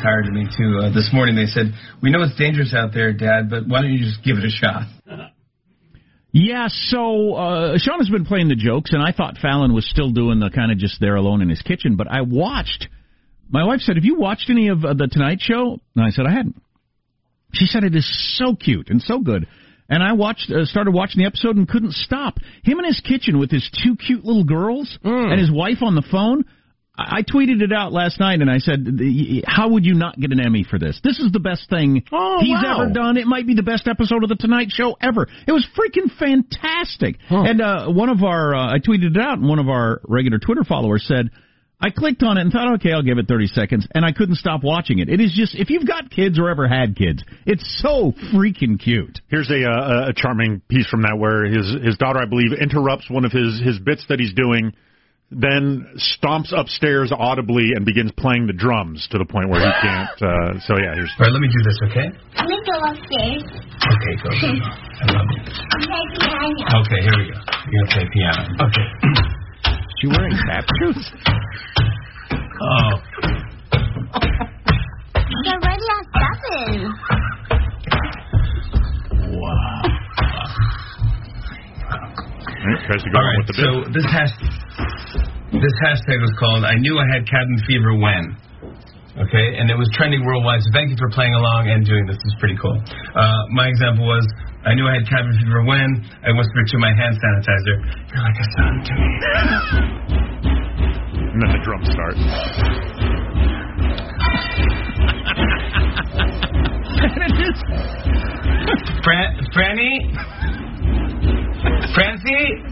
family's getting a little tired of me too. Uh, this morning they said, "We know it's dangerous out there, Dad, but why don't you just give it a shot?" Yeah, so uh, Sean has been playing the jokes, and I thought Fallon was still doing the kind of just there alone in his kitchen. But I watched. My wife said, "Have you watched any of uh, the Tonight Show?" And I said, "I hadn't." She said it is so cute and so good. And I watched, uh, started watching the episode and couldn't stop. Him in his kitchen with his two cute little girls Mm. and his wife on the phone. I I tweeted it out last night and I said, "How would you not get an Emmy for this? This is the best thing Oh, he's wow. ever done. It might be the best episode of the Tonight Show ever. It was freaking fantastic." And uh, one of our, uh, I tweeted it out, and one of our regular Twitter followers said. I clicked on it and thought, okay, I'll give it 30 seconds, and I couldn't stop watching it. It is just, if you've got kids or ever had kids, it's so freaking cute. Here's a, uh, a charming piece from that where his his daughter, I believe, interrupts one of his his bits that he's doing, then stomps upstairs audibly and begins playing the drums to the point where he can't. Uh, so yeah, here's. All right, let me do this, okay? Let me go upstairs. Okay, go. go, go. I love you. Play piano. Okay, here we go. You're gonna play piano. Okay. She wearing tap shoes? Oh, Get ready at seven. wow. Tries to go All right, with the bit. so this has this hashtag was called "I knew I had cabin fever when." Okay, and it was trending worldwide. So thank you for playing along and doing this. It's pretty cool. Uh, my example was, "I knew I had cabin fever when I whispered to my hand sanitizer, you're like a son to me." and then the drums start. Fran- Franny, Francie.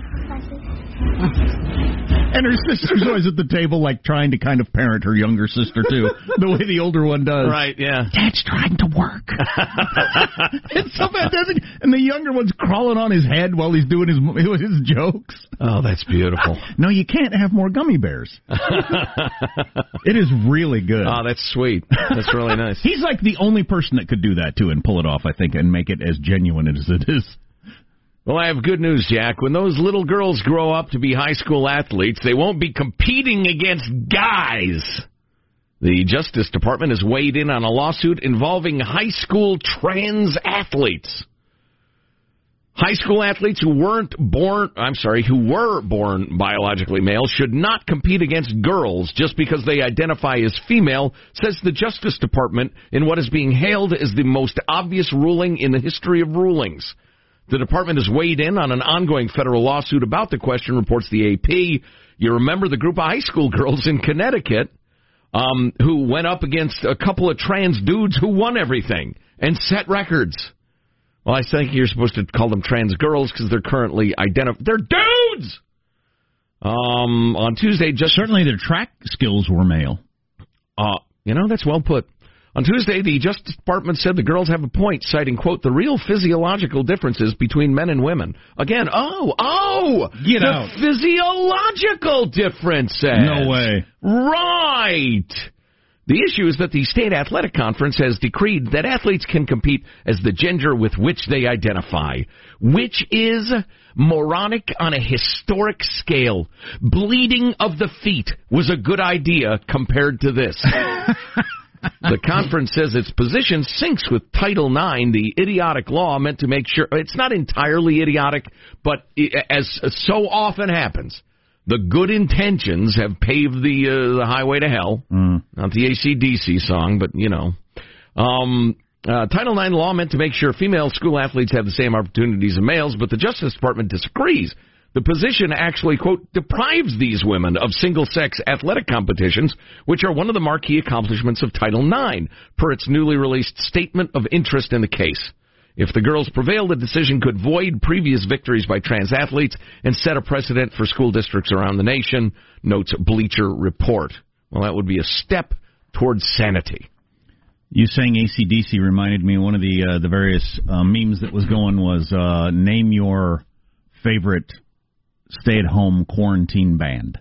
And her sister's always at the table, like trying to kind of parent her younger sister too, the way the older one does. Right, yeah. Dad's trying to work. it's so fantastic. And the younger one's crawling on his head while he's doing his his jokes. Oh, that's beautiful. No, you can't have more gummy bears. it is really good. Oh, that's sweet. That's really nice. He's like the only person that could do that too and pull it off, I think, and make it as genuine as it is. Well, I have good news, Jack. When those little girls grow up to be high school athletes, they won't be competing against guys. The Justice Department has weighed in on a lawsuit involving high school trans athletes. High school athletes who weren't born, I'm sorry, who were born biologically male should not compete against girls just because they identify as female, says the Justice Department in what is being hailed as the most obvious ruling in the history of rulings. The department has weighed in on an ongoing federal lawsuit about the question, reports the AP. You remember the group of high school girls in Connecticut um, who went up against a couple of trans dudes who won everything and set records. Well, I think you're supposed to call them trans girls because they're currently identified. They're dudes! Um, on Tuesday, just Certainly their track skills were male. uh, you know, that's well put. On Tuesday, the Justice Department said the girls have a point, citing, quote, the real physiological differences between men and women. Again, oh, oh! Get the out. physiological differences. No way. Right. The issue is that the State Athletic Conference has decreed that athletes can compete as the gender with which they identify, which is moronic on a historic scale. Bleeding of the feet was a good idea compared to this. the conference says its position syncs with Title IX, the idiotic law meant to make sure it's not entirely idiotic, but as so often happens, the good intentions have paved the uh, the highway to hell. Not the ACDC song, but you know. Um, uh, Title IX law meant to make sure female school athletes have the same opportunities as males, but the Justice Department disagrees. The position actually, quote, deprives these women of single sex athletic competitions, which are one of the marquee accomplishments of Title IX, per its newly released statement of interest in the case. If the girls prevail, the decision could void previous victories by trans athletes and set a precedent for school districts around the nation, notes Bleacher Report. Well, that would be a step towards sanity. You saying ACDC reminded me one of the uh, the various uh, memes that was going was uh, name your favorite stay at home quarantine band.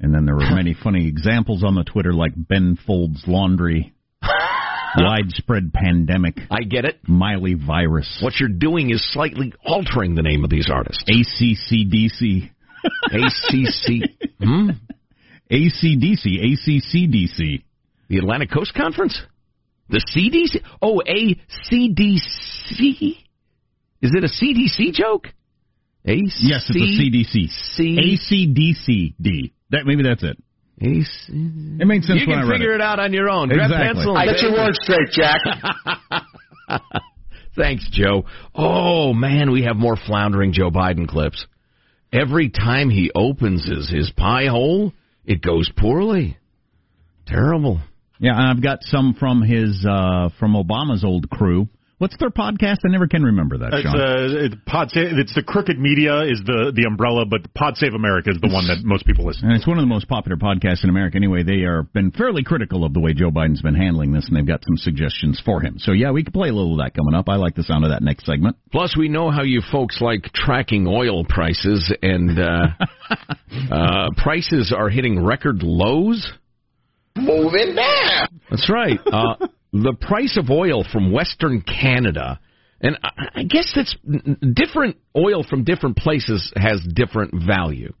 And then there were many funny examples on the Twitter like Ben Folds Laundry, widespread pandemic, I get it. Miley virus, What you're doing is slightly altering the name of these artists. ACCDC, ACC. hmm? ACDC, ACCDC. The Atlantic Coast Conference? The CDC? Oh, a CDC? Is it a CDC joke? A Yes, it's a CDC. C ACDCD. That maybe that's it. A It made sense You when can I read figure it. it out on your own. Grab Exactly. pencil. and Get your words straight, Jack. Thanks, Joe. Oh man, we have more floundering Joe Biden clips. Every time he opens his his pie hole, it goes poorly. Terrible. Yeah, and I've got some from his uh from Obama's old crew. What's their podcast? I never can remember that. It's, Sean. uh, it, Pod Save, it's the Crooked Media is the the umbrella, but Pod Save America is the one that most people listen. to. And it's one of the most popular podcasts in America anyway. They are been fairly critical of the way Joe Biden's been handling this, and they've got some suggestions for him. So yeah, we can play a little of that coming up. I like the sound of that next segment. Plus, we know how you folks like tracking oil prices, and uh, uh, prices are hitting record lows. Moving down. That's right. Uh, the price of oil from Western Canada, and I guess that's different. Oil from different places has different value,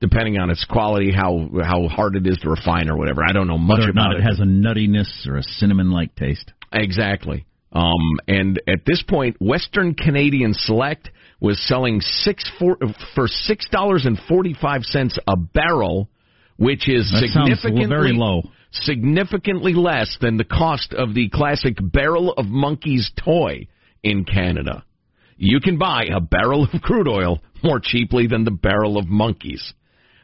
depending on its quality, how how hard it is to refine, or whatever. I don't know much Whether about not it has a nuttiness or a cinnamon-like taste. Exactly. Um, and at this point, Western Canadian Select was selling six for, for six dollars and forty five cents a barrel, which is That sounds significantly very low. Significantly less than the cost of the classic barrel of monkeys toy in Canada. You can buy a barrel of crude oil more cheaply than the barrel of monkeys,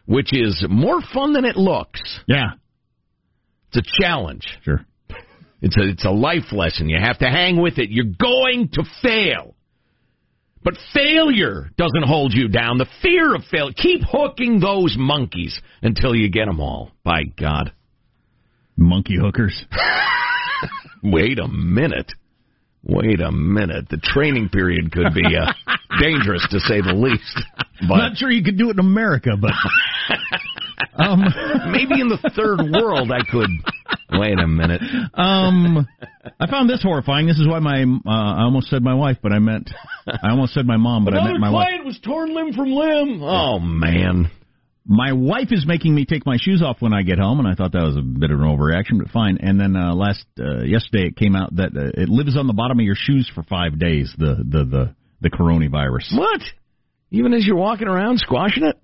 which is more fun than it looks. Yeah, It's a challenge. sure. It's a it's a life lesson. You have to hang with it. You're going to fail. But failure doesn't hold you down. The fear of failure. Keep hooking those monkeys until you get them all. By God. Monkey hookers. Wait a minute. Wait a minute. The training period could be uh, dangerous to say the least. But Not sure you could do it in America, but um, maybe in the third world I could. Wait a minute. um, I found this horrifying. This is why my uh, I almost said my wife, but I meant I almost said my mom, but I meant my wife. was torn limb from limb. Oh man. My wife is making me take my shoes off when I get home, and I thought that was a bit of an overreaction, but fine. And then uh, last uh, yesterday, it came out that uh, it lives on the bottom of your shoes for five days. The the the the coronavirus What? Even as you're walking around squashing it?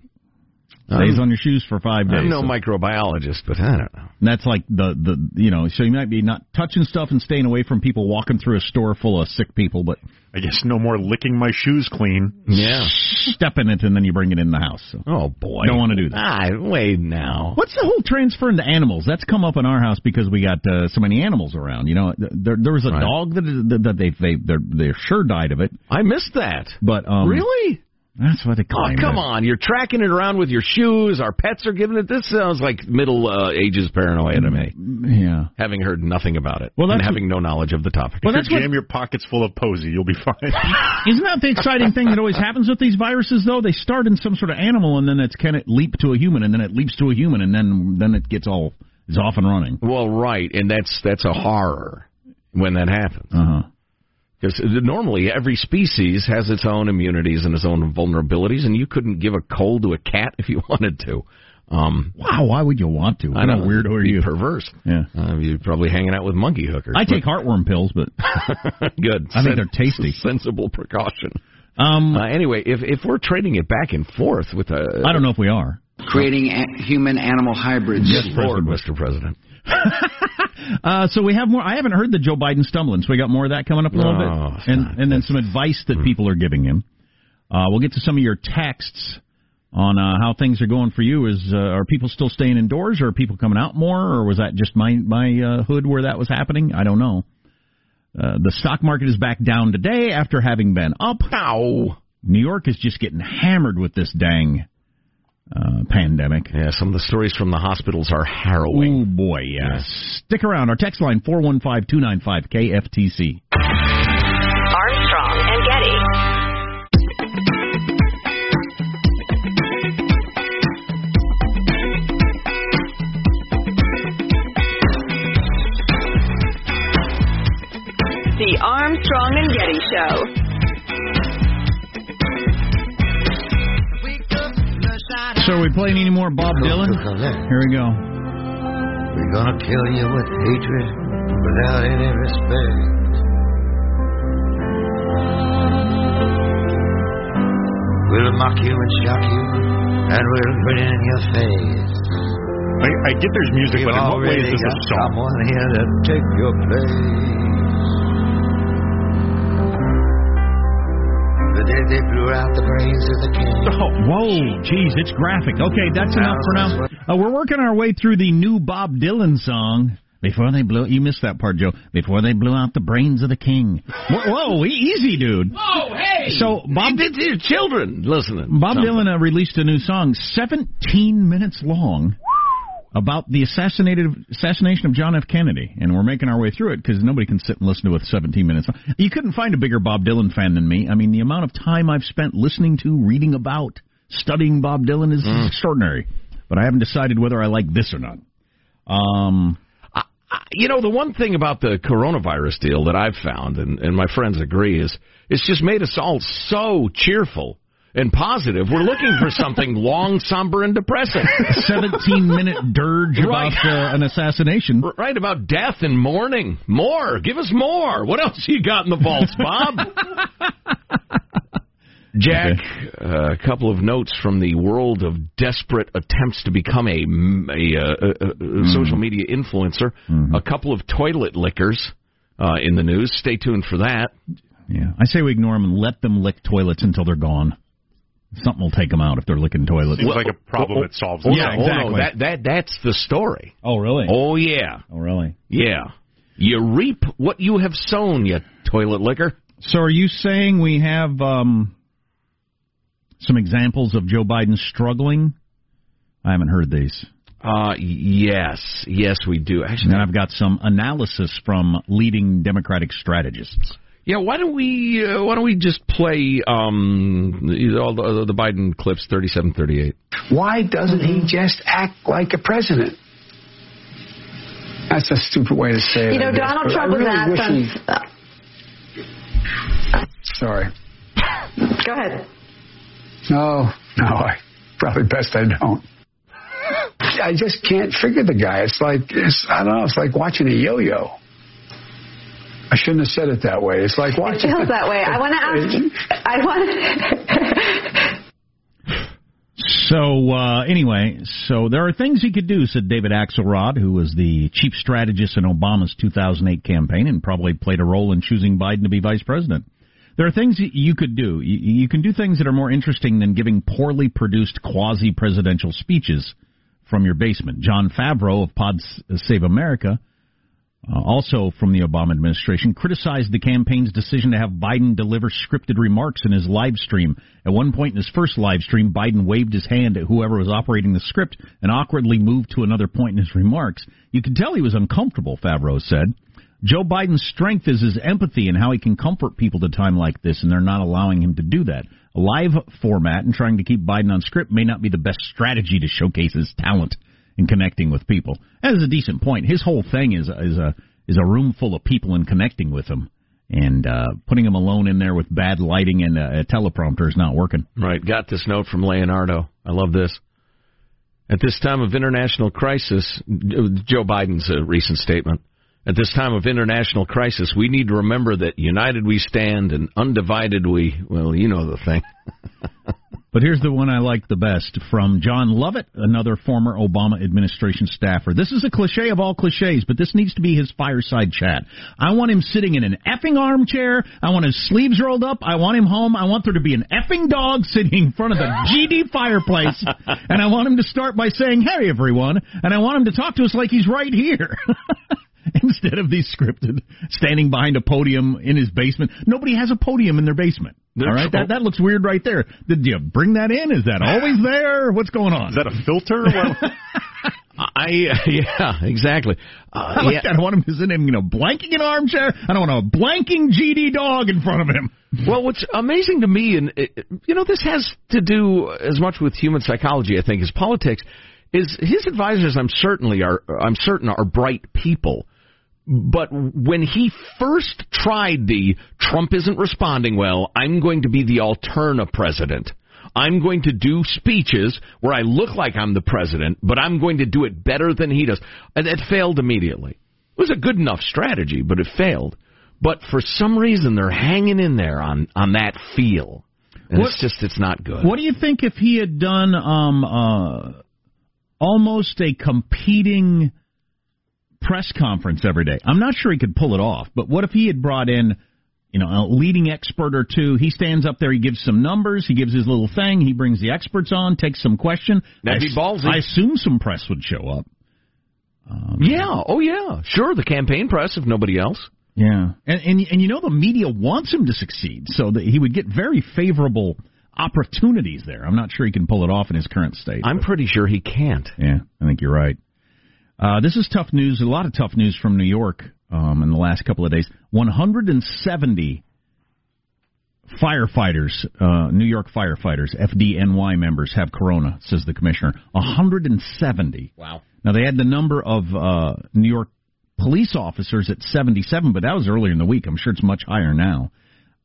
Stays Um, on your shoes for five days. I'm no So- microbiologist, but I don't know. And that's like the the you know, so you might be not touching stuff and staying away from people walking through a store full of sick people, but I guess no more licking my shoes clean. Yeah. step in it and then you bring it in the house. So. Oh boy. Don't wanna do that. Ah, wait now. What's the whole transferring to animals? That's come up in our house because we got uh, so many animals around. You know, th- there there was a Right. dog that that that they they they're, they're sure died of it, I missed that. but um, really? That's what they call. Oh, claim. come on. You're tracking it around with your shoes. Our pets are giving it. This sounds like Middle uh, Ages paranoia to me, Yeah. having heard nothing about it Well, and that's having no knowledge of the topic. Well, If that's you what, jam your pockets full of posy, you'll be fine. isn't that the exciting thing that always happens with these viruses? Though they start in some sort of animal and then it's kind of leap to a human and then it leaps to a human and then then it gets all is off and running. Well, right, and that's that's a horror when that happens. Uh huh. Because normally every species has its own immunities and its own vulnerabilities, and you couldn't give a cold to a cat if you wanted to. Um, Wow, why would you want to? I What a know, weirdo are you? Perverse. Yeah. Uh, you're probably hanging out with monkey hookers. I take heartworm pills, but But- good. I think they're tasty. Sensible precaution. um, Uh, anyway, if if we're trading it back and forth with a, I don't know if we are. Creating a- human animal hybrids. Yes, Lord, Mr. President. Uh, so we have more. I haven't heard the Joe Biden stumbling, so we got more of that coming up a little Oh, bit, and and then some advice that people are giving him. Uh, we'll get to some of your texts on uh, how things are going for you. Is uh, are people still staying indoors, or are people coming out more, or was that just my my uh, hood where that was happening? I don't know. Uh, the stock market is back down today after having been up. Ow. New York is just getting hammered with this dang uh, pandemic. Yeah, some of the stories from the hospitals are harrowing. Oh boy, yes. Stick around. Our text line four one five two nine five KFTC. Armstrong and Getty. The Armstrong and Getty Show. So are we playing any more Bob Dylan? Here we go. We're gonna kill you with hatred without any respect. We'll mock you and shock you, and we'll put it in your face. I, I get there's music, We've but in what way already is this a song? someone here to take your place. The they blew out the brains of the king. Whoa, geez, it's graphic. Okay, that's enough for now. Uh, we're working our way through the new Bob Dylan song. Before they blew, you missed that part, Joe. Before they blew out the brains of the king. Whoa, whoa easy, dude. Whoa, hey! So Bob, It's your children listening. Bob Something. Dylan uh, released a new song, 17 minutes long, about the assassinated assassination of John F. Kennedy, and we're making our way through it because nobody can sit and listen to it 17 minutes. You couldn't find a bigger Bob Dylan fan than me. I mean, the amount of time I've spent listening to, reading about, studying Bob Dylan is extraordinary. But I haven't decided whether I like this or not. Um, I- You know, the one thing about the coronavirus deal that I've found, and, and my friends agree, is it's just made us all so cheerful and positive. We're looking for something long, somber, and depressing. 17 minute dirge Right. about uh, an assassination. Right about death and mourning. More. Give us more. What else you got in the vaults, Bob? Jack, uh, a couple of notes from the world of desperate attempts to become a, a, uh, a, a, a social media influencer. A couple of toilet lickers uh, in the news. Stay tuned for that. Yeah, I say we ignore them and let them lick toilets until they're gone. Something will take them out if they're licking toilets. Seems like a problem that solves Oh, Yeah, no, oh, no, exactly. that, that, that's the story. Oh, really? Oh, yeah. Oh, really? Yeah. You reap what you have sown, you toilet licker. So, are you saying we have um, some examples of Joe Biden struggling? I haven't heard these. Uh, yes, yes, we do. Actually, then I've got some analysis from leading Democratic strategists. Yeah. Why don't we? Uh, why don't we just play um all the, the Biden clips, thirty-seven, thirty-eight. Why doesn't he just act like a president? That's a stupid way to say it. You know, guess, Donald Trump was really asked he- Sorry. Go ahead. No, no, I probably best I don't. I just can't figure the guy. It's like it's, I don't know. It's like watching a yo-yo. I shouldn't have said it that way. It's like It feels that way. I want to ask. I want. So, uh, anyway, so there are things he could do, said David Axelrod, who was the chief strategist in Obama's 2008 campaign and probably played a role in choosing Biden to be vice president. There are things you could do. You, you can do things that are more interesting than giving poorly produced quasi presidential speeches from your basement. Jon Favreau of Pod Save America uh, also from the Obama administration, criticized the campaign's decision to have Biden deliver scripted remarks in his live stream. At one point in his first live stream, Biden waved his hand at whoever was operating the script and awkwardly moved to another point in his remarks. You could tell he was uncomfortable, Favreau said. Joe Biden's strength is his empathy and how he can comfort people at a time like this, and they're not allowing him to do that. A live format and trying to keep Biden on script may not be the best strategy to showcase his talent in connecting with people. That is a decent point. His whole thing is is a is a room full of people and connecting with them, and uh, putting him alone in there with bad lighting and a, a teleprompter is not working. Right. Got this note from Leonardo. I love this. At this time of international crisis, Joe Biden's uh, recent statement. At this time of international crisis, we need to remember that united we stand and undivided we, well, you know the thing. But here's the one I like the best from Jon Lovett, another former Obama administration staffer. This is a cliche of all cliches, but this needs to be his fireside chat. I want him sitting in an effing armchair. I want his sleeves rolled up. I want him home. I want there to be an effing dog sitting in front of the GD fireplace. And I want him to start by saying, hey everyone. And I want him to talk to us like he's right here. Instead of these scripted standing behind a podium in his basement. Nobody has a podium in their basement. All right, that that looks weird right there. Did you bring that in? Is that always there? What's going on? Is that a filter? Well, I, yeah, exactly. Uh, I like yeah. that. I want him to sit in, you know, blanking an armchair. I don't want a blanking GD dog in front of him. Well, what's amazing to me, and it, you know, this has to do as much with human psychology, I think, as politics, is his advisors. I'm certainly are. I'm certain are bright people. But when he first tried the Trump isn't responding well, I'm going to be the alterna president. I'm going to do speeches where I look like I'm the president, but I'm going to do it better than he does. And it failed immediately. It was a good enough strategy, but it failed. But for some reason, they're hanging in there on on that feel, and What- it's just it's not good. What do you think if he had done um uh almost a competing press conference every day? I'm not sure he could pull it off, but what if he had brought in you know, a leading expert or two. He stands up there, he gives some numbers, he gives his little thing, he brings the experts on, takes some question. That'd I be ballsy. I assume some press would show up. Um, Yeah, oh yeah, sure. The campaign press, if nobody else. Yeah, and and and you know the media wants him to succeed, so that he would get very favorable opportunities there. I'm not sure he can pull it off in his current state. I'm pretty sure he can't. Yeah, I think you're right. Uh, this is tough news. A lot of tough news from New York um, in the last couple of days. 170 firefighters, uh, New York firefighters, FDNY members, have corona, says the commissioner. 170. Wow. Now they had the number of uh, New York police officers at 77, but that was earlier in the week. I'm sure it's much higher now.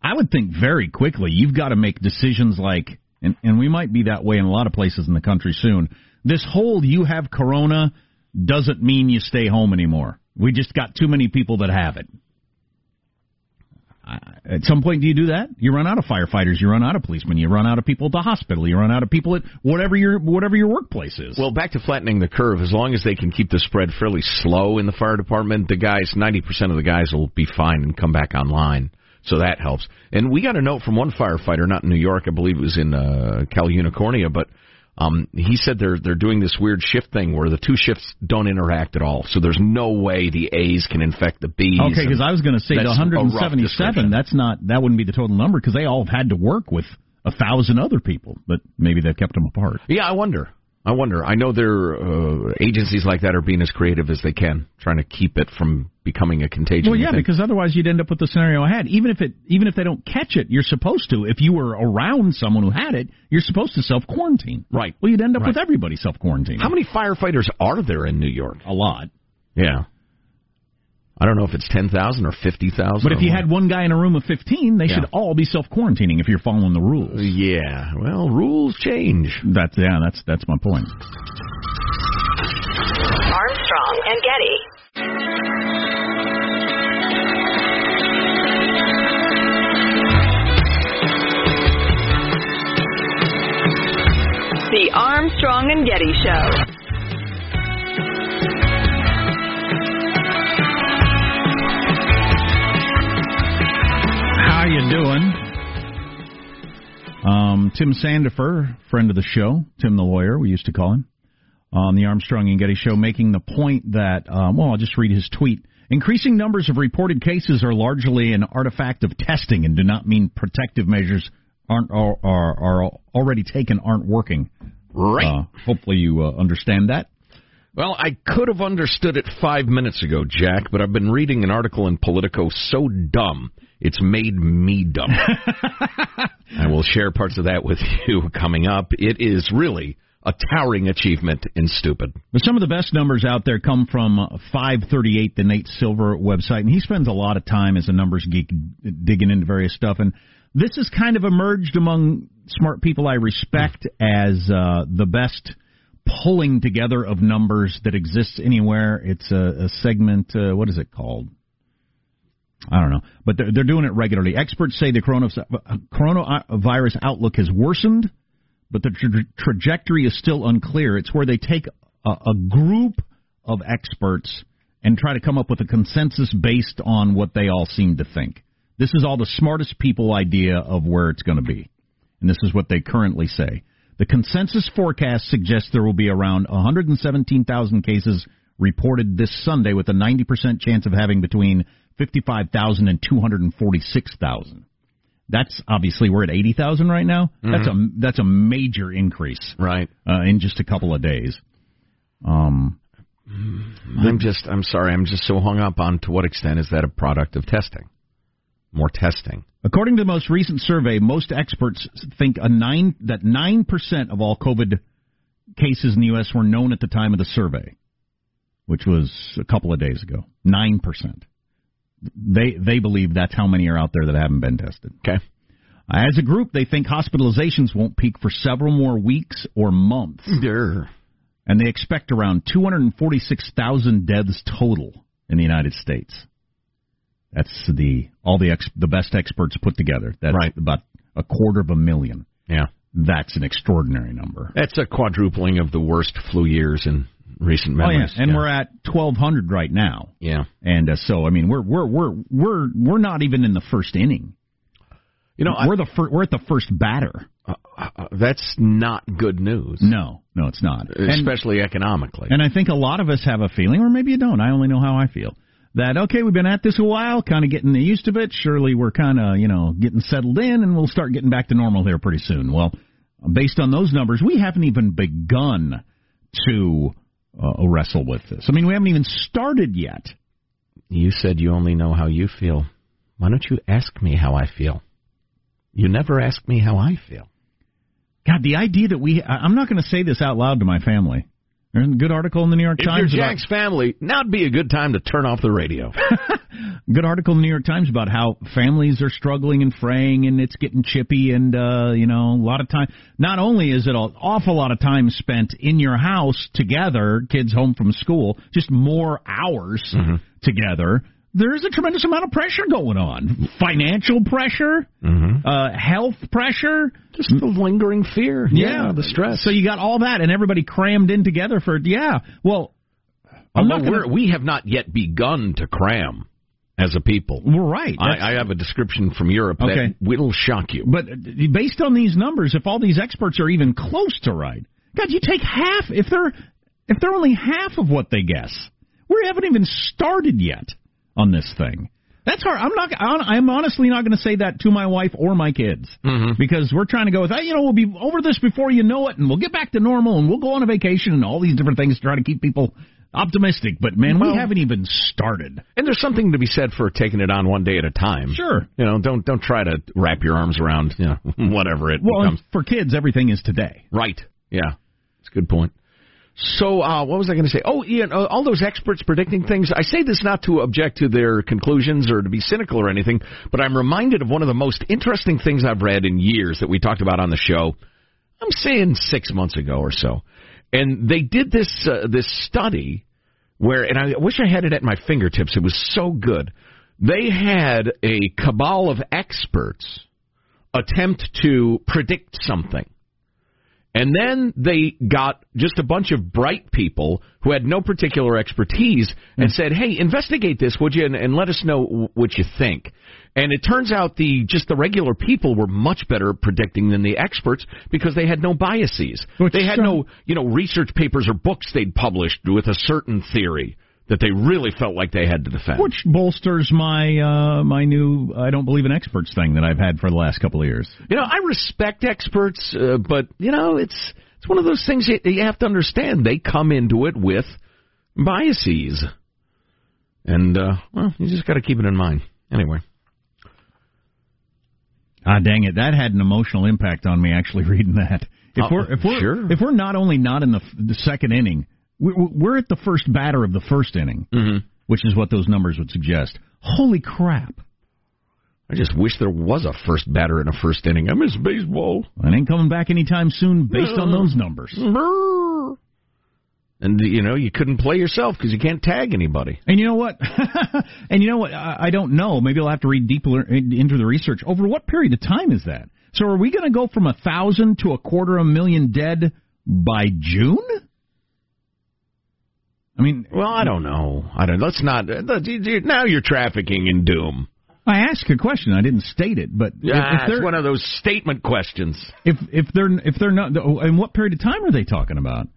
I would think very quickly you've got to make decisions like, and, and we might be that way in a lot of places in the country soon. This whole you have corona doesn't mean you stay home anymore. We just got too many people that have it. At some point, do you do that? You run out of firefighters, you run out of policemen, you run out of people at the hospital, you run out of people at whatever your whatever your workplace is. Well, back to flattening the curve. As long as they can keep the spread fairly slow in the fire department, the guys, ninety percent of the guys will be fine and come back online. So that helps. And we got a note from one firefighter, not in New York, I believe it was in uh, Cal Unicornia, but um, he said they're they're doing this weird shift thing where the two shifts don't interact at all. So there's no way the A's can infect the B's. Okay, because I was going to say the That's 177. That's not that wouldn't be the total number because they all have had to work with a thousand other people, but maybe they've kept them apart. Yeah, I wonder. I wonder. I know there uh, agencies like that are being as creative as they can, trying to keep it from becoming a contagion. Well, yeah, because otherwise you'd end up with the scenario I had. Even if it, even if they don't catch it, you're supposed to. If you were around someone who had it, you're supposed to self quarantine. Right. Well, you'd end up with everybody self quarantining. How many firefighters are there in New York? A lot. Yeah. I don't know if it's 10,000 or 50,000. But if you had one guy in a room of 15, they Yeah. should all be self quarantining if you're following the rules. Yeah, well, rules change. That's yeah, that's that's my point. Armstrong and Getty. The Armstrong and Getty Show. Doing? Um, Tim Sandefur, friend of the show, Tim the lawyer, we used to call him, on the Armstrong and Getty show, making the point that, um, well, I'll just read his tweet. Increasing numbers of reported cases are largely an artifact of testing and do not mean protective measures aren't are, are, are already taken aren't working. Right. Uh, hopefully you uh, understand that. Well, I could have understood it five minutes ago, Jack, but I've been reading an article in Politico so dumb, it's made me dumb. I will share parts of that with you coming up. It is really a towering achievement in stupid. But some of the best numbers out there come from uh, 538, the Nate Silver website, and he spends a lot of time as a numbers geek digging into various stuff. And this has kind of emerged among smart people I respect as uh, the best pulling together of numbers that exists anywhere. It's a, a segment. Uh, what is it called? I don't know, but they're, they're doing it regularly. Experts say the coronavirus, outlook has worsened but the tra- trajectory is still unclear. It's where they take a, a group of experts and try to come up with a consensus based on what they all seem to think. This is all the smartest people idea of where it's going to be. And this is what they currently say. The consensus forecast suggests there will be around 117,000 cases reported this Sunday with a 90% chance of having between 55,000 and 246,000. That's obviously we're at 80,000 right now. That's a that's a major increase Right. uh, in just a couple of days. Um, I'm just, I'm sorry, I'm just so hung up on to what extent is that a product of testing? More testing. according to the most recent survey, most experts think a nine that nine percent of all COVID cases in the U.S. were known at the time of the survey, which was a couple of days ago. Nine percent. They they believe that's how many are out there that haven't been tested. Okay. As a group, they think hospitalizations won't peak for several more weeks or months. Durr. And they expect around 246,000 deaths total in the United States. That's the all the ex, the best experts put together. That's Right. about a quarter of a million. Yeah. That's an extraordinary number. That's a quadrupling of the worst flu years in recent Oh yeah, memories. and we're at 1,200 right now. yeah. And uh, so, I mean, we're we're we're we're we're not even in the first inning. You know, we're the fir- we're at the first batter. Uh, uh, that's not good news, No, no, it's not. And, especially economically. and I think a lot of us have a feeling, or maybe you don't. I only know how I feel. That okay, we've been at this a while, kind of getting used to it. Surely we're kind of you know getting settled in, and we'll start getting back to normal here pretty soon. Well, based on those numbers, we haven't even begun to uh, wrestle with this. I mean, we haven't even started yet. You said you only know how you feel. Why don't you ask me how I feel? You never ask me how I feel. God, the idea that we, I'm not going to say this out loud to my family. There's a good article in the New York If Times. you're about- Jack's family, now'd be a good time to turn off the radio. good article in the New York Times about how families are struggling and fraying and it's getting chippy and uh you know a lot of time not only is it an awful lot of time spent in your house together kids home from school just more hours Mm-hmm. together there's a tremendous amount of pressure going on financial pressure Mm-hmm. uh health pressure Just the lingering fear. yeah, the stress. so you got all that and everybody crammed in together for yeah well I'm Although not gonna, we're, we have not yet begun to cram as a people. we're right I, I have a description from Europe Okay. that will shock you. But based on these numbers, if all these experts are even close to right, God, you take half. If they're if they're only half of what they guess, we haven't even started yet on this thing. That's hard. I'm not. I'm honestly not going to say that to my wife or my kids Mm-hmm. because we're trying to go with, hey, you know, we'll be over this before you know it, and we'll get back to normal, and we'll go on a vacation, and all these different things to try to keep people optimistic. But man, Well- we haven't even started. And there's something to be said for taking it on one day at a time. Sure. You know, don't don't try to wrap your arms around you know whatever it Well, becomes. for kids, everything is today. Right. Yeah. It's a good point. So, uh, what was I going to say? Oh, Ian, uh, all those experts predicting things. I say this not to object to their conclusions or to be cynical or anything, but I'm reminded of one of the most interesting things I've read in years that we talked about on the show. I'm saying six months ago or so, and they did this uh, this study where, and I wish I had it at my fingertips. It was so good. They had a cabal of experts attempt to predict something. And then they got just a bunch of bright people who had no particular expertise and hmm. said, "Hey, investigate this, would you, and, and let us know w- what you think." And it turns out the just the regular people were much better at predicting than the experts because they had no biases. Which they had no, you know, research papers or books they'd published with a certain theory that they really felt like they had to defend. Which bolsters my uh, my new I don't believe in experts thing that I've had for the last couple of years. You know, I respect experts, uh, but you know, it's it's one of those things you, you have to understand. They come into it with biases, and uh, well, you just got to keep it in mind. Anyway, Ah, dang it! That had an emotional impact on me actually reading that. If Oh, we're if we're sure. if we're not only not in the the second inning, we're at the first batter of the first inning, Mm-hmm. which is what those numbers would suggest. Holy crap! I just wish there was a first batter in a first inning. I miss baseball. It ain't coming back anytime soon, based on those numbers. And you know, you couldn't play yourself because you can't tag anybody. And you know what? and you know what? I, I don't know. Maybe I'll have to read deeper into the research. Over what period of time is that? So are we going to go from a thousand to a quarter of a million dead by June? I mean, Well, I don't know. I don't. Let's not. Uh, now you're trafficking in doom. I asked a question. I didn't state it, but Yeah, if it's one of those statement questions. if if they're if they're not, oh, in what period of time are they talking about?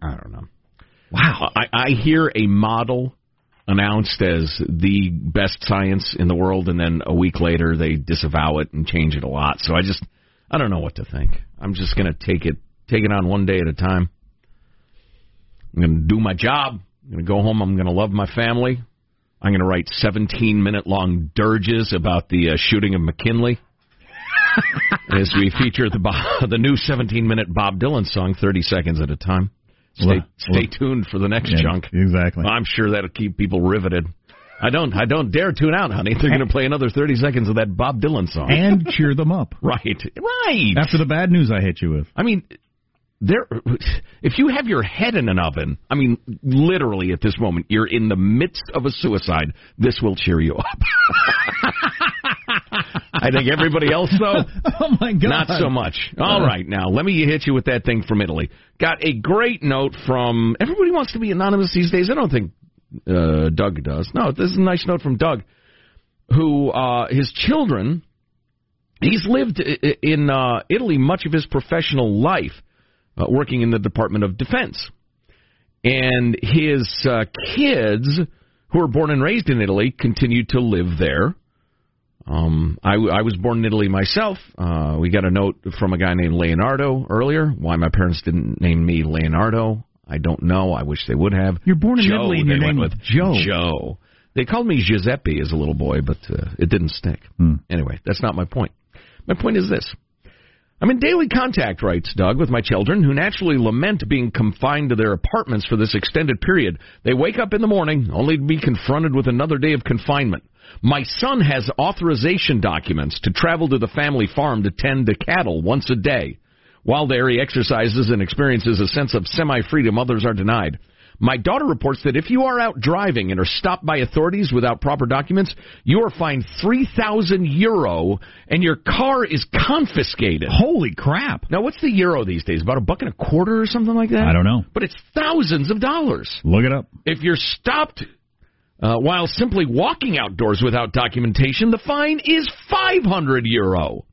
I don't know. Wow. I, I hear a model announced as the best science in the world, and then a week later they disavow it and change it a lot. So I just, I don't know what to think. I'm just going to take it, take it on one day at a time. I'm going to do my job. I'm going to go home. I'm going to love my family. I'm going to write 17 minute long dirges about the uh, shooting of McKinley. as we feature the the new 17 minute Bob Dylan song, 30 seconds at a time. Stay Well, stay well- tuned for the next Yeah, chunk. exactly. I'm sure that'll keep people riveted. I don't. I don't dare tune out, honey. They're going to play another thirty seconds of that Bob Dylan song. and cheer them up. right, right. After the bad news I hit you with. I mean, there. If you have your head in an oven, I mean, literally at this moment, you're in the midst of a suicide. This will cheer you up. I think everybody else, though, Oh my God! not so much. All right, now let me hit you with that thing from Italy. Got a great note from everybody wants to be anonymous these days. I don't think uh, Doug does. No, this is a nice note from Doug, who uh, his children. He's lived in uh, Italy much of his professional life, uh, working in the Department of Defense, and his uh, kids, who were born and raised in Italy, continue to live there. Um, I, I was born in Italy myself. Uh, we got a note from a guy named Leonardo earlier. Why my parents didn't name me Leonardo, I don't know. I wish they would have. You're born in Joe, Italy and your name with Joe. Joe. They called me Giuseppe as a little boy, but uh, it didn't stick. Hmm. Anyway, that's not my point. My point is this. I'm in daily contact, writes Doug, with my children who naturally lament being confined to their apartments for this extended period. They wake up in the morning only to be confronted with another day of confinement. My son has authorization documents to travel to the family farm to tend to cattle once a day. While there, he exercises and experiences a sense of semi freedom others are denied. My daughter reports that if you are out driving and are stopped by authorities without proper documents, you are fined 3,000 euro and your car is confiscated. Holy crap! Now, what's the euro these days? About a buck and a quarter or something like that? I don't know. But it's thousands of dollars. Look it up. If you're stopped uh, while simply walking outdoors without documentation, the fine is 500 euro.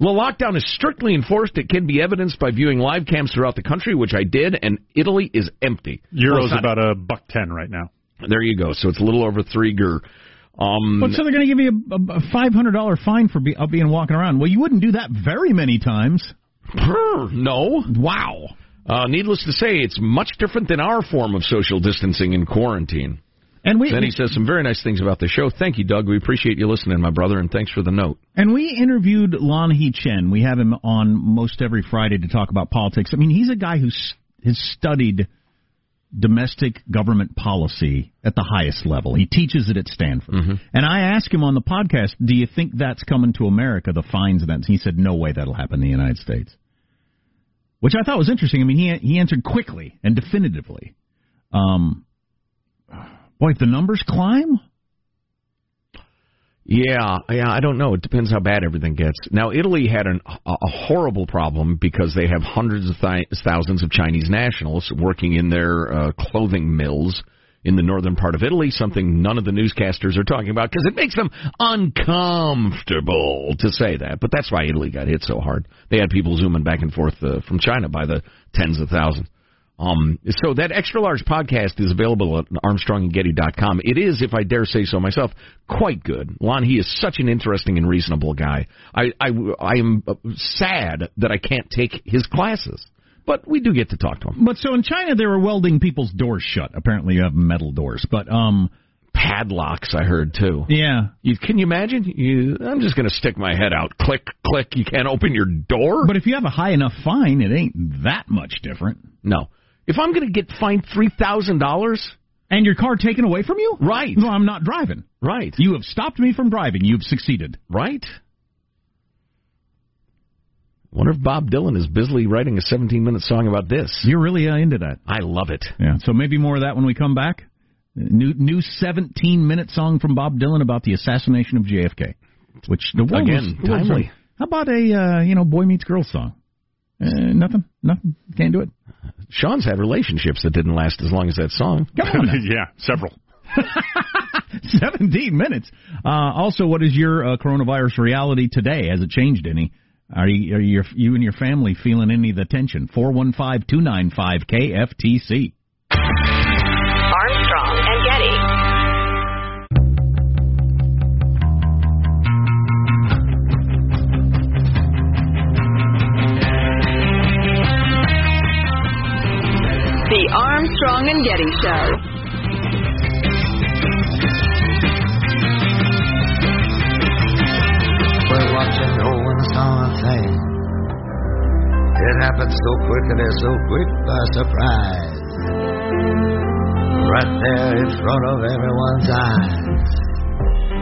The lockdown is strictly enforced. It can be evidenced by viewing live cams throughout the country, which I did, and Italy is empty. Euro's it's not- about a buck ten right now. There you go. So it's a little over three gur. Um, But so they're going to give you a, a five hundred dollar fine for be, uh, being walking around. Well, you wouldn't do that very many times. no. Wow. Uh, needless to say, it's much different than our form of social distancing in quarantine. And we Then he says some very nice things about the show. Thank you, Doug. We appreciate you listening, my brother, and thanks for the note. and we interviewed Lanhee Chen. We have him on most every Friday to talk about politics. I mean, he's a guy who has studied domestic government policy at the highest level. He teaches it at Stanford. And I asked him on the podcast, "Do you think that's coming to America? The fines and that?" He said, "No way that'll happen in the United States." Which I thought was interesting. I mean, he he answered quickly and definitively. Um, boy, if the numbers climb, Yeah, yeah, I don't know. It depends how bad everything gets. Now, Italy had an, a, horrible problem because they have hundreds of th- thousands of Chinese nationals working in their uh, clothing mills in the northern part of Italy, something none of the newscasters are talking about because it makes them uncomfortable to say that. But that's why Italy got hit so hard. They had people zooming back and forth uh, from China by the tens of thousands. Um, so that extra large podcast is available at ArmstrongandGetty.com. It is, if I dare say so myself, quite good. Lon, he is such an interesting and reasonable guy. I, I, I am sad that I can't take his classes, but we do get to talk to him. But so in China, they were welding people's doors shut. Apparently, you have metal doors. But um, Padlocks, I heard too. yeah. You, can you imagine? You, I'm just going to stick my head out. Click, click. You can't open your door. But if you have a high enough fine, it ain't that much different. no. If I'm going to get fined three thousand dollars, And your car taken away from you? Right. No, I'm not driving. right, You have stopped me from driving. You've succeeded. right. Wonder if Bob Dylan is busily writing a 17-minute song about this. You're really uh, into that. I love it. Yeah. So maybe more of that when we come back. New new 17 minute song from Bob Dylan about the assassination of JFK, which the world Again, was- timely. How about a uh, you know boy meets girl song? Uh, nothing. Nothing. Can't do it. Sean's had relationships that didn't last as long as that song. Come on. yeah, several. 17 minutes. Uh, also, what is your uh, coronavirus reality today? Has it changed any? Are you, are you, you and your family feeling any of the tension? 415-295-KFTC. Armstrong Armstrong and Getty Show. We're watching one saw thing. It happened so quickly, so quick by surprise. Right there in front of everyone's eyes.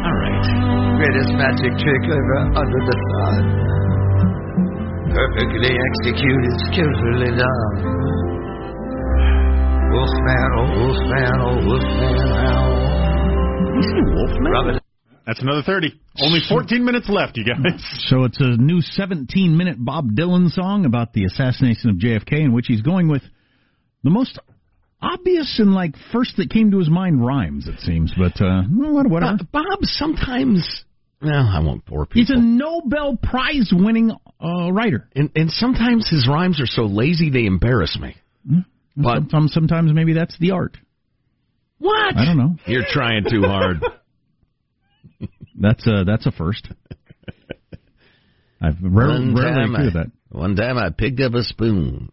All right. Greatest magic trick ever under the sun. Perfectly executed, skillfully done. Wolfman, oh Wolfman, oh Wolfman, how? Is he Wolfman? Robin That's another 30. Only 14 minutes left, you guys. So it's a new 17 minute Bob Dylan song about the assassination of JFK, in which he's going with the most obvious and like first that came to his mind rhymes. It seems, but uh, what- whatever. Bob sometimes. Well, I won't bore people. He's a Nobel Prize winning uh, writer. and, and sometimes his rhymes are so lazy they embarrass me. But sometimes, sometimes maybe that's the art. what? I don't know. You're trying too hard. That's a that's a first. I've rarely, One rarely time, I, that. one time I picked up a spoon,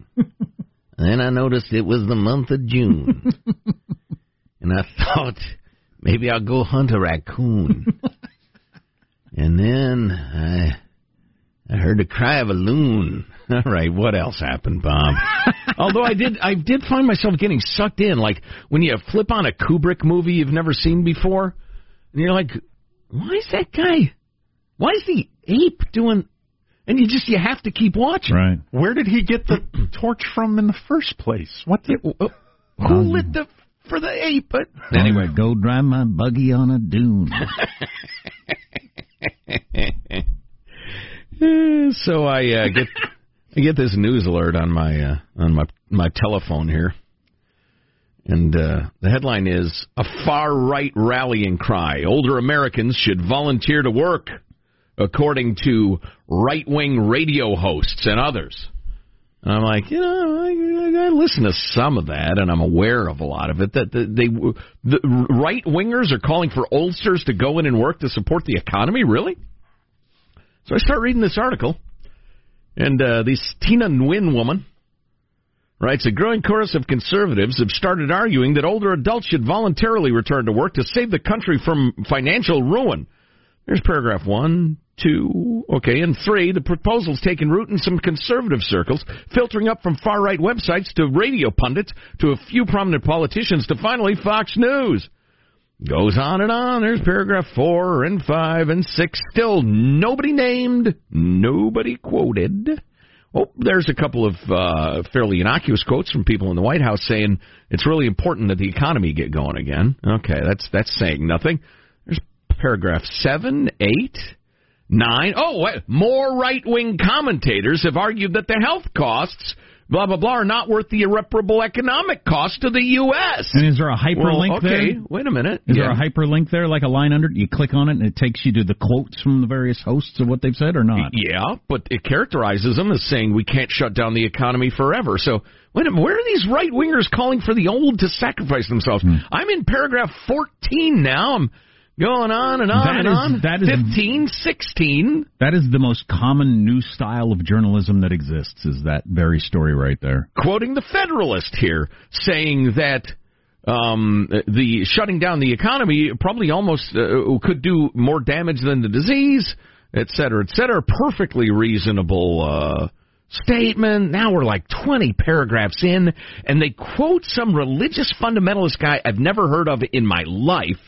and I noticed it was the month of June, and I thought maybe I'll go hunt a raccoon. and then I I heard the cry of a loon. All right, what else happened, Bob? Although I did, I did find myself getting sucked in, like when you flip on a Kubrick movie you've never seen before, and you're like, why is that guy? Why is the ape doing? And you just you have to keep watching. Right. Where did he get the torch from in the first place? What the? Who lit the for the ape? But Anyway, go drive my buggy on a dune. so I uh, get I get this news alert on my uh, on my my telephone here, and uh, the headline is a far right rallying cry: Older Americans should volunteer to work, according to right wing radio hosts and others. And I'm like, you know, I, I listen to some of that, and I'm aware of a lot of it. That the, they, the right wingers are calling for oldsters to go in and work to support the economy. Really? So I start reading this article, and uh, this Tina Nguyen woman writes a growing chorus of conservatives have started arguing that older adults should voluntarily return to work to save the country from financial ruin. There's paragraph one, two, okay, and three. The proposal's taken root in some conservative circles, filtering up from far right websites to radio pundits to a few prominent politicians to finally Fox News. Goes on and on. There's paragraph four and five and six. Still nobody named, nobody quoted. Oh, there's a couple of uh, fairly innocuous quotes from people in the White House saying it's really important that the economy get going again. Okay, that's that's saying nothing. There's paragraph seven, eight, nine. Oh, more right wing commentators have argued that the health costs, blah blah blah, are not worth the irreparable economic cost to the U.S. And is there a hyperlink well, okay, there? wait a minute. Is Yeah. there a hyperlink there, like a line under it? You click on it and it takes you to the quotes from the various hosts of what they've said, or not? Yeah, but it characterizes them as saying we can't shut down the economy forever. So, wait a minute, where are these right wingers calling for the old to sacrifice themselves? Hmm. I'm in paragraph 14 now. I'm going on and on That and is- on. that is- 15, 16. That is the most common new style of journalism that exists. Is that very story right there? Quoting the Federalist here, saying that um, the shutting down the economy probably almost uh, could do more damage than the disease, et cetera, et cetera. Perfectly reasonable uh, statement. Now we're like 20 paragraphs in, and they quote some religious fundamentalist guy I've never heard of in my life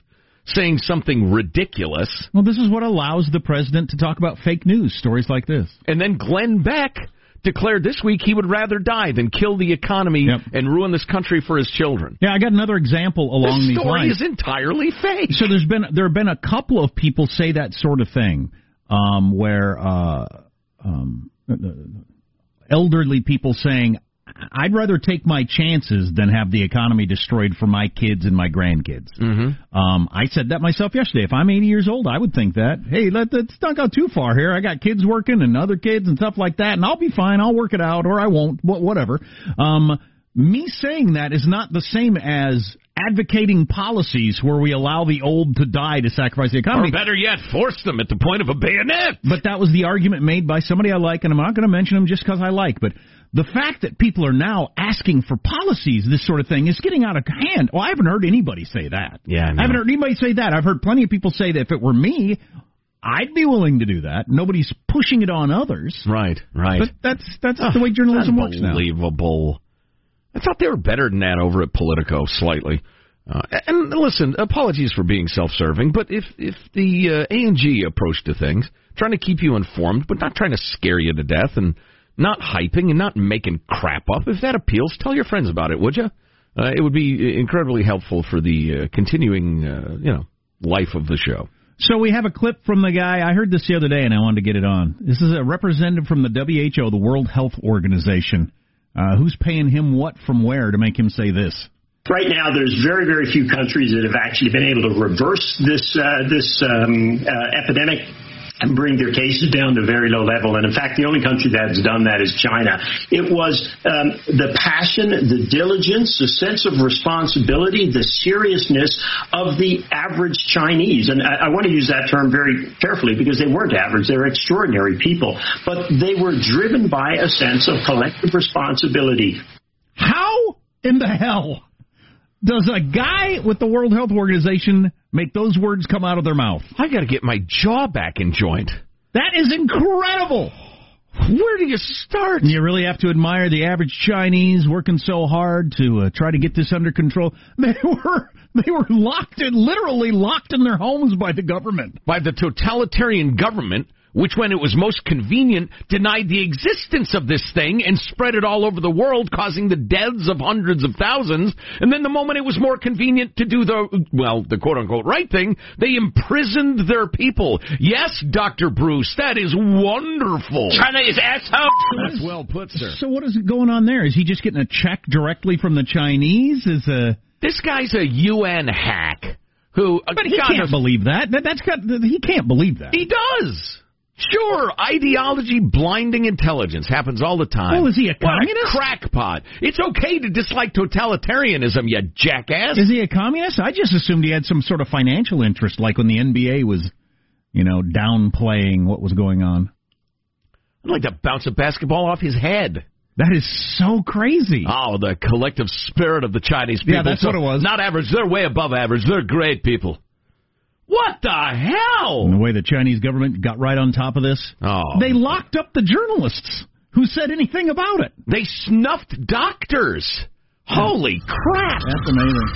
saying something ridiculous. Well, this is what allows the president to talk about fake news stories like this. And then Glenn Beck declared this week he would rather die than kill the economy and ruin this country for his children. Yeah, I got another example along this these lines. The story is entirely fake. So there's been there have been a couple of people say that sort of thing, um, where uh, um, elderly people saying, "I'd rather take my chances than have the economy destroyed for my kids and my grandkids." Mm-hmm. Um, I said that myself yesterday. If I'm 80 years old, I would think that. Hey, let, let's not go too far here. I got kids working and other kids and stuff like that, and I'll be fine. I'll work it out, or I won't. wh- Whatever. Um, me saying that is not the same as advocating policies where we allow the old to die to sacrifice the economy. Or better yet, force them at the point of a bayonet. But that was the argument made by somebody I like, and I'm not going to mention them just because I like. But the fact that people are now asking for policies, this sort of thing, is getting out of hand. Well, I haven't heard anybody say that. Yeah, I, I haven't heard anybody say that. I've heard plenty of people say that if it were me, I'd be willing to do that. Nobody's pushing it on others. Right, right. But that's that's the way journalism works now. Unbelievable. I thought they were better than that over at Politico slightly. Uh, and listen, apologies for being self-serving, but if if the uh, A&G approach to things, trying to keep you informed, but not trying to scare you to death, and not hyping and not making crap up, if that appeals, tell your friends about it, would you? Uh, it would be incredibly helpful for the uh, continuing, uh, you know, life of the show. So we have a clip from the guy. I heard this the other day, and I wanted to get it on. This is a representative from the WHO, the World Health Organization. Uh, who's paying him what from where to make him say this? Right now, there's very, very few countries that have actually been able to reverse this uh, this um, uh, epidemic and bring their cases down to a very low level. And in fact, the only country that's done that is China. It was um, the passion, the diligence, the sense of responsibility, the seriousness of the average Chinese. And I, I want to use that term very carefully because they weren't average. They were extraordinary people. But they were driven by a sense of collective responsibility. How in the hell does a guy with the World Health Organization make those words come out of their mouth? I got to get my jaw back in joint. That is incredible. Where do you start? You really have to admire the average Chinese working so hard to uh, try to get this under control. They were they were locked in, literally locked in their homes by the government. By the totalitarian government which, when it was most convenient, denied the existence of this thing and spread it all over the world, causing the deaths of hundreds of thousands. And then the moment it was more convenient to do the, well, the quote unquote right thing, they imprisoned their people. Yes, Dr. Bruce, that is wonderful. China is asshole. That's well put, sir. So what is going on there? Is he just getting a check directly from the Chinese? Is a this guy's a UN hack who? Uh, but he can't believe that. that. That's got. He can't believe that. He does. Sure, ideology blinding intelligence happens all the time. Well, is he a communist? crackpot. It's okay to dislike totalitarianism, you jackass. Is he a communist? I just assumed he had some sort of financial interest, like when the NBA was, you know, downplaying what was going on. I'd like to bounce a basketball off his head. That is so crazy. Oh, the collective spirit of the Chinese people. Yeah, that's So, what it was. Not average. They're way above average. They're great people. What the hell? And the way the Chinese government got right on top of this, Oh. they locked up the journalists who said anything about it. They snuffed doctors. Holy crap. That's amazing.